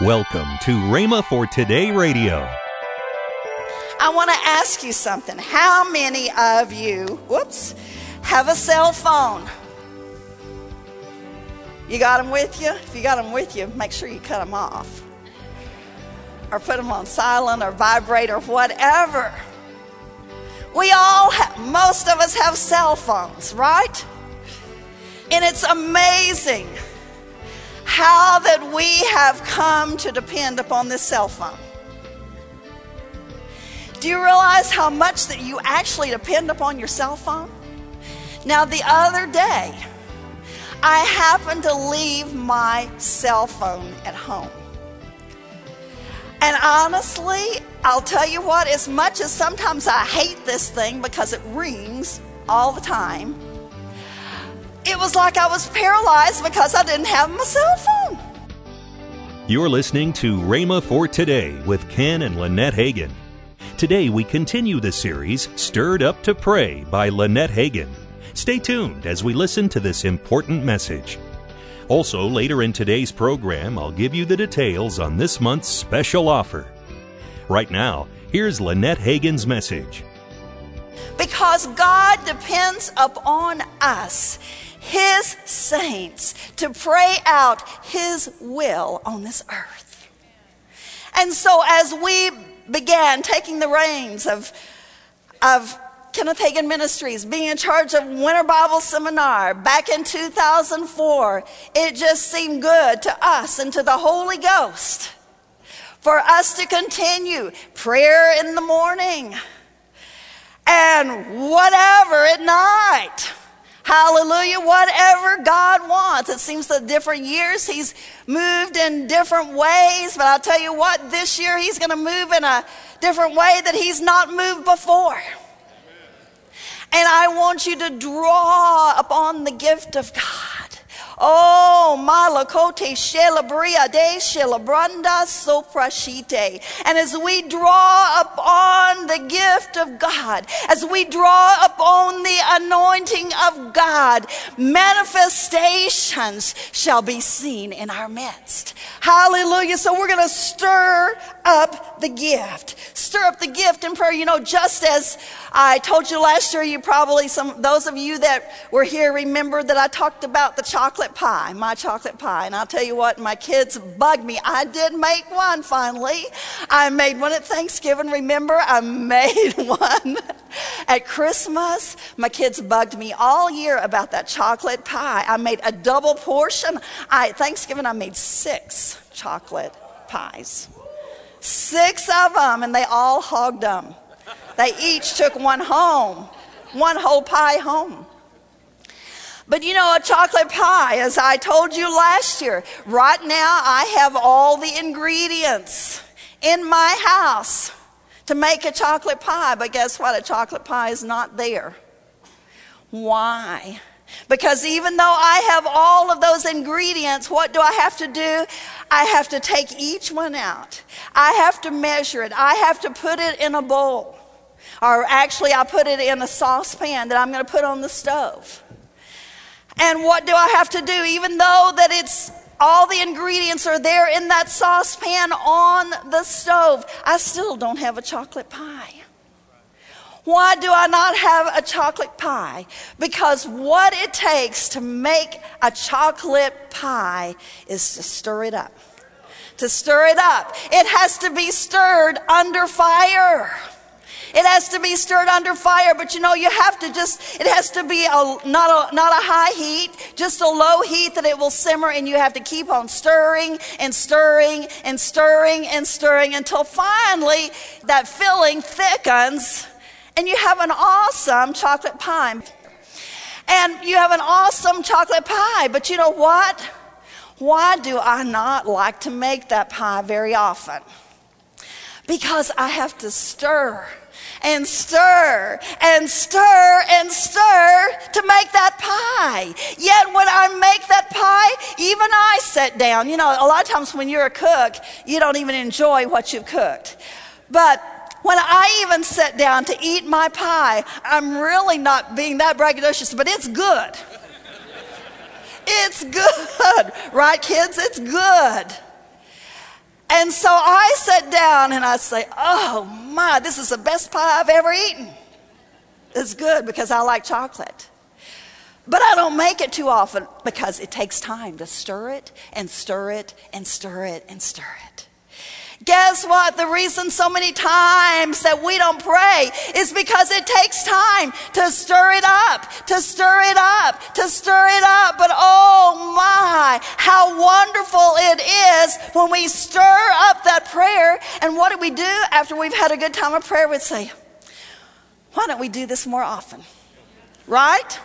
Welcome to Rhema for Today Radio. I want to ask you something. How many of you, whoops, have a cell phone? You got them with you? If you got them with you, make sure you cut them off. Or put them on silent or vibrate or whatever. We all, have, most of us have cell phones, right? And it's amazing how that we have come to depend upon this cell phone. Do you realize how much that you actually depend upon your cell phone? Now, the other day, I happened to leave my cell phone at home. And honestly, I'll tell you what, as much as sometimes I hate this thing because it rings all the time, it was like I was paralyzed because I didn't have my cell phone. You're listening to Rhema for Today with Ken and Lynette Hagin. Today we continue the series Stirred Up to Pray by Lynette Hagin. Stay tuned as we listen to this important message. Also, later in today's program, I'll give you the details on this month's special offer. Right now, here's Lynette Hagin's message. Because God depends upon us his saints to pray out His will on this earth. And so, as we began taking the reins of, of Kenneth Hagin Ministries, being in charge of Winter Bible Seminar back in 2004, it just seemed good to us and to the Holy Ghost for us to continue prayer in the morning and whatever at night. Hallelujah. Whatever God wants. It seems that different years He's moved in different ways, but I'll tell you what, this year He's going to move in a different way that He's not moved before. And I want you to draw upon the gift of God. Oh, malakote shelabria de shelabranda soprashite. And as we draw upon the gift of God, as we draw upon the anointing of God, manifestations shall be seen in our midst. Hallelujah. So we're going to stir up the gift. Stir up the gift in prayer. You know, just as I told you last year, you probably, some, those of you that were here remember that I talked about the chocolate pie, my chocolate pie. And I'll tell you what, my kids bugged me. I did make one finally. I made one at Thanksgiving. Remember, I made one at Christmas. My kids bugged me all year about that chocolate pie. I made a double portion. I, Thanksgiving, I made six chocolate pies. Six of them, and they all hogged them. They each took one home, one whole pie home. But you know, a chocolate pie, as I told you last year, right now I have all the ingredients in my house to make a chocolate pie. But guess what? A chocolate pie is not there. Why? Because even though I have all of those ingredients, what do I have to do? I have to take each one out. I have to measure it. I have to put it in a bowl. Or actually, I put it in a saucepan that I'm going to put on the stove. And what do I have to do? Even though that it's all the ingredients are there in that saucepan on the stove, I still don't have a chocolate pie. Why do I not have a chocolate pie? Because what it takes to make a chocolate pie is to stir it up. To stir it up, it has to be stirred under fire. It has to be stirred under fire, but you know, you have to just, it has to be a, not, a, not a high heat, just a low heat that it will simmer, and you have to keep on stirring and stirring and stirring and stirring until finally that filling thickens and you have an awesome chocolate pie. And you have an awesome chocolate pie, but you know what? Why do I not like to make that pie very often? Because I have to stir and stir and stir and stir to make that pie. Yet when I make that pie, even I sit down. You know, a lot of times when you're a cook, you don't even enjoy what you've cooked. But when I even sit down to eat my pie, I'm really not being that braggadocious, but it's good. It's good, right, kids? It's good. And so I sit down and I say, Oh my, this is the best pie I've ever eaten. It's good because I like chocolate. But I don't make it too often because it takes time to stir it and stir it and stir it and stir it. Guess what? The reason so many times that we don't pray is because it takes time to stir it up, to stir it up, to stir it up. But oh my, how wonderful it is when we stir up that prayer. And what do we do after we've had a good time of prayer? We'd say, why don't we do this more often? Right?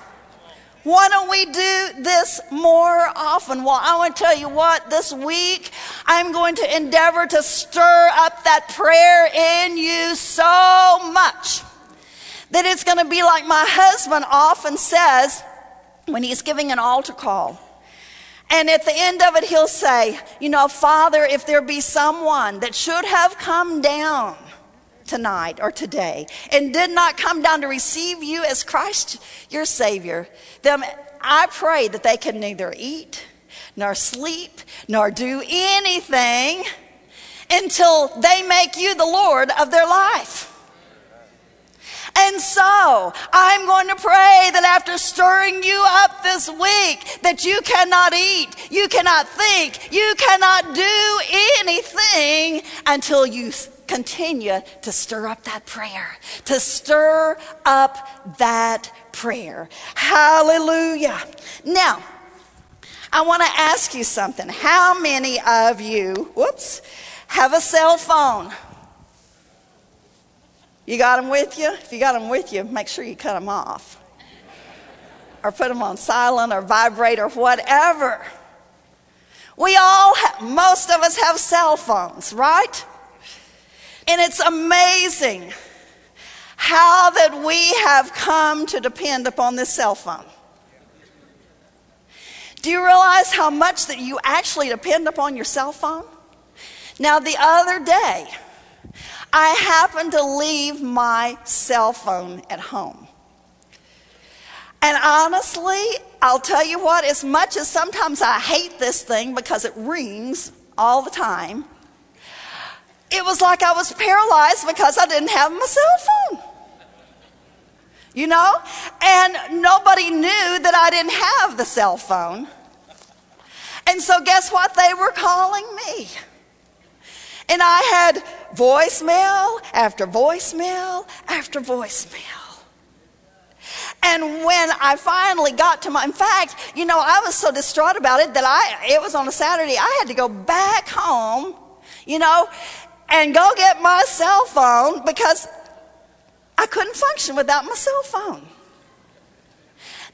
Why don't we do this more often? Well, I want to tell you what, this week I'm going to endeavor to stir up that prayer in you so much that it's going to be like my husband often says when he's giving an altar call. And at the end of it, he'll say, You know, Father, if there be someone that should have come down tonight or today and did not come down to receive you as Christ your Savior, then I pray that they can neither eat nor sleep nor do anything until they make you the Lord of their life. And so I'm going to pray that after stirring you up this week, that you cannot eat, you cannot think, you cannot do anything until you continue to stir up that prayer, to stir up that prayer. Hallelujah. Now, I want to ask you something. How many of you, whoops, have a cell phone? You got them with you? If you got them with you, make sure you cut them off. Or put them on silent or vibrate or whatever. We all, most of us have cell phones, right? And it's amazing how that we have come to depend upon this cell phone. Do you realize how much that you actually depend upon your cell phone? Now, the other day, I happened to leave my cell phone at home. And honestly, I'll tell you what, as much as sometimes I hate this thing because it rings all the time, it was like I was paralyzed because I didn't have my cell phone. You know? And nobody knew that I didn't have the cell phone. And so, guess what? They were calling me. And I had voicemail after voicemail after voicemail. And when I finally got to my, in fact, you know, I was so distraught about it that I, it was on a Saturday, I had to go back home, you know, and go get my cell phone because I couldn't function without my cell phone.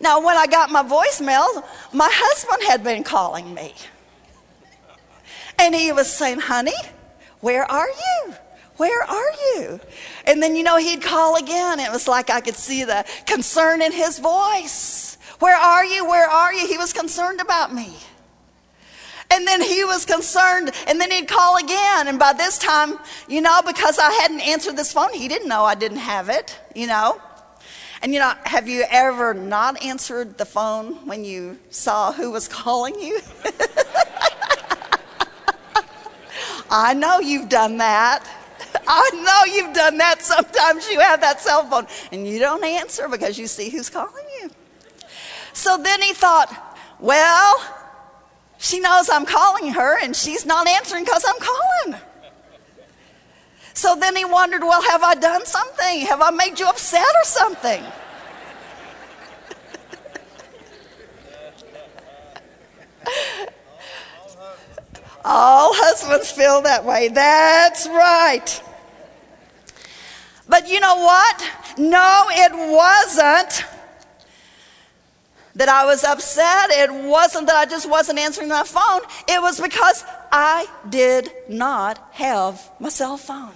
Now, when I got my voicemail, my husband had been calling me. And he was saying, honey, where are you? Where are you? And then, you know, he'd call again. It was like I could see the concern in his voice. Where are you? Where are you? He was concerned about me. And then he was concerned, and then he'd call again. And by this time, you know, because I hadn't answered this phone, he didn't know I didn't have it, you know. And you know, have you ever not answered the phone when you saw who was calling you? I know you've done that. I know you've done that. Sometimes you have that cell phone and you don't answer because you see who's calling you. So then he thought, well, she knows I'm calling her and she's not answering because I'm calling. So then he wondered, well, have I done something? Have I made you upset or something? All husbands feel that way. That's right. But you know what? No, it wasn't that I was upset. It wasn't that I just wasn't answering my phone. It was because I did not have my cell phone.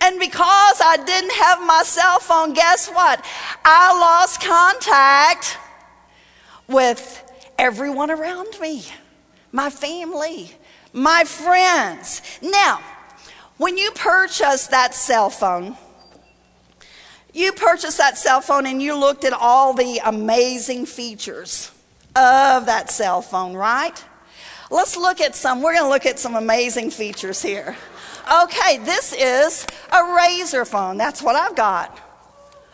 And because I didn't have my cell phone, guess what? I lost contact with everyone around me my family, my friends. Now, when you purchase that cell phone, you purchased that cell phone and you looked at all the amazing features of that cell phone, right? Let's look at some. We're going to look at some amazing features here. Okay, this is a RAZR phone. That's what I've got.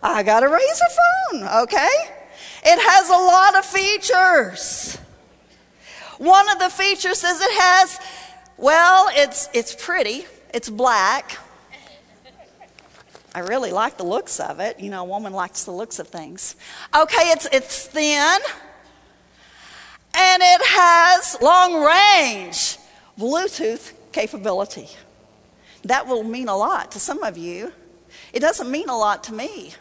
I got a RAZR phone, okay? It has a lot of features. One of the features is it has, well, it's, it's pretty, it's black. I really like the looks of it. You know, a woman likes the looks of things. Okay, it's, it's thin and it has long range Bluetooth capability. That will mean a lot to some of you. It doesn't mean a lot to me.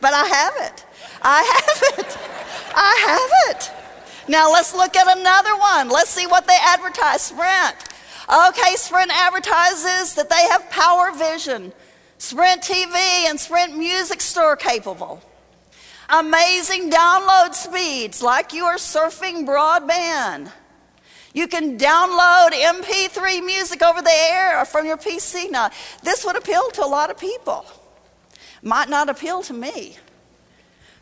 But I have it. I have it. I have it. Now let's look at another one. Let's see what they advertise. Sprint. Okay, Sprint advertises that they have Power Vision, Sprint TV, and Sprint Music Store capable. Amazing download speeds like you are surfing broadband. You can download MP3 music over the air or from your PC. Now, this would appeal to a lot of people. Might not appeal to me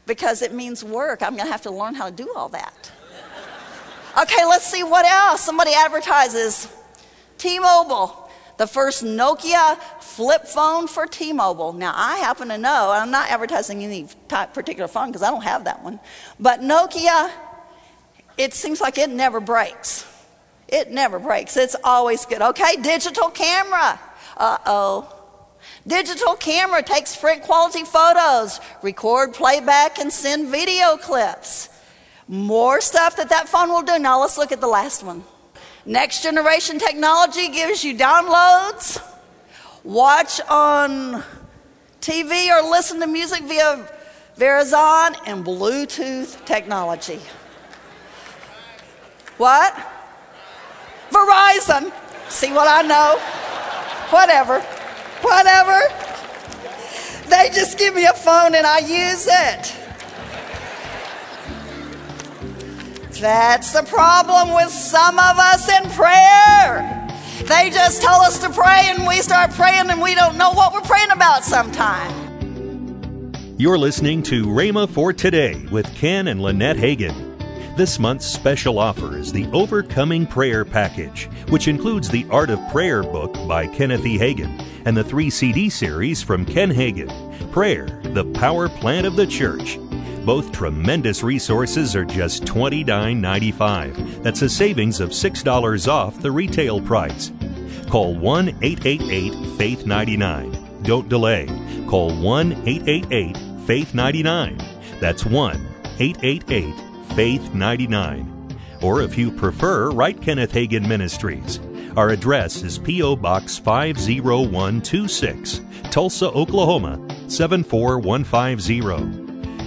because it means work. I'm going to have to learn how to do all that. Okay, let's see what else. Somebody advertises T Mobile, the first Nokia flip phone for T Mobile. Now, I happen to know, I'm not advertising any type, particular phone because I don't have that one, but Nokia, it seems like it never breaks. It never breaks. It's always good. Okay, digital camera. Uh oh. Digital camera takes print quality photos, record playback, and send video clips. More stuff that that phone will do. Now let's look at the last one. Next generation technology gives you downloads, watch on TV or listen to music via Verizon and Bluetooth technology. What? Verizon. See what I know? Whatever. Whatever. They just give me a phone and I use it. That's the problem with some of us in prayer. They just tell us to pray and we start praying and we don't know what we're praying about sometimes. You're listening to Rhema for Today with Ken and Lynette Hagin. This month's special offer is the Overcoming Prayer Package, which includes the Art of Prayer book by Kenneth E. Hagin and the three CD series from Ken Hagin Prayer, the Power Plant of the Church. Both tremendous resources are just $29.95. That's a savings of $6 off the retail price. Call 1 888 Faith 99. Don't delay. Call 1 888 Faith 99. That's 1 888 Faith 99. Or if you prefer, write Kenneth Hagin Ministries. Our address is P.O. Box 50126, Tulsa, Oklahoma 74150.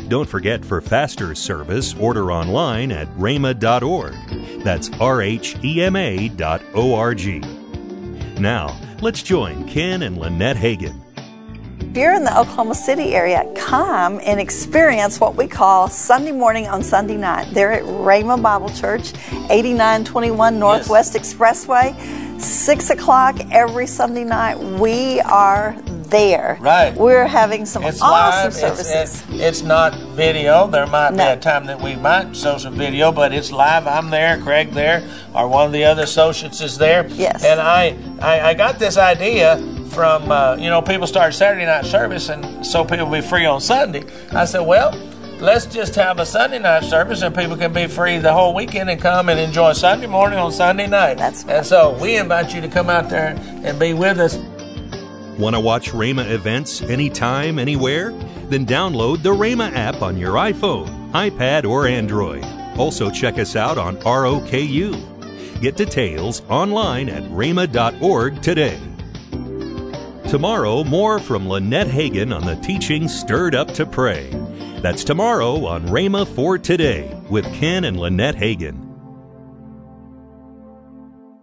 Don't forget for faster service, order online at rhema.org. That's R H E M A dot O R G. Now, let's join Ken and Lynette Hagin. If you're in the Oklahoma City area, come and experience what we call Sunday morning on Sunday night. They're at Rhema Bible Church, 8921 Northwest yes. Expressway, 6 o'clock every Sunday night. We are there. Right. We're having some it's awesome live. services. It's, it's, it's, not video. There might no. be a time that we might show some video, but it's live. I'm there, Craig there, or one of the other associates is there. Yes. And I, I, I got this idea from, uh, you know, people start Saturday night service, and so people be free on Sunday. I said, well, let's just have a Sunday night service and people can be free the whole weekend and come and enjoy Sunday morning on Sunday night. That's right. And so we invite you to come out there and be with us. Want to watch Rhema events anytime, anywhere? Then download the Rhema app on your iPhone, iPad, or Android. Also, check us out on ROKU. Get details online at rhema.org today. Tomorrow, more from Lynette Hagin on the teaching Stirred Up to Pray. That's tomorrow on Rhema for Today with Ken and Lynette Hagin.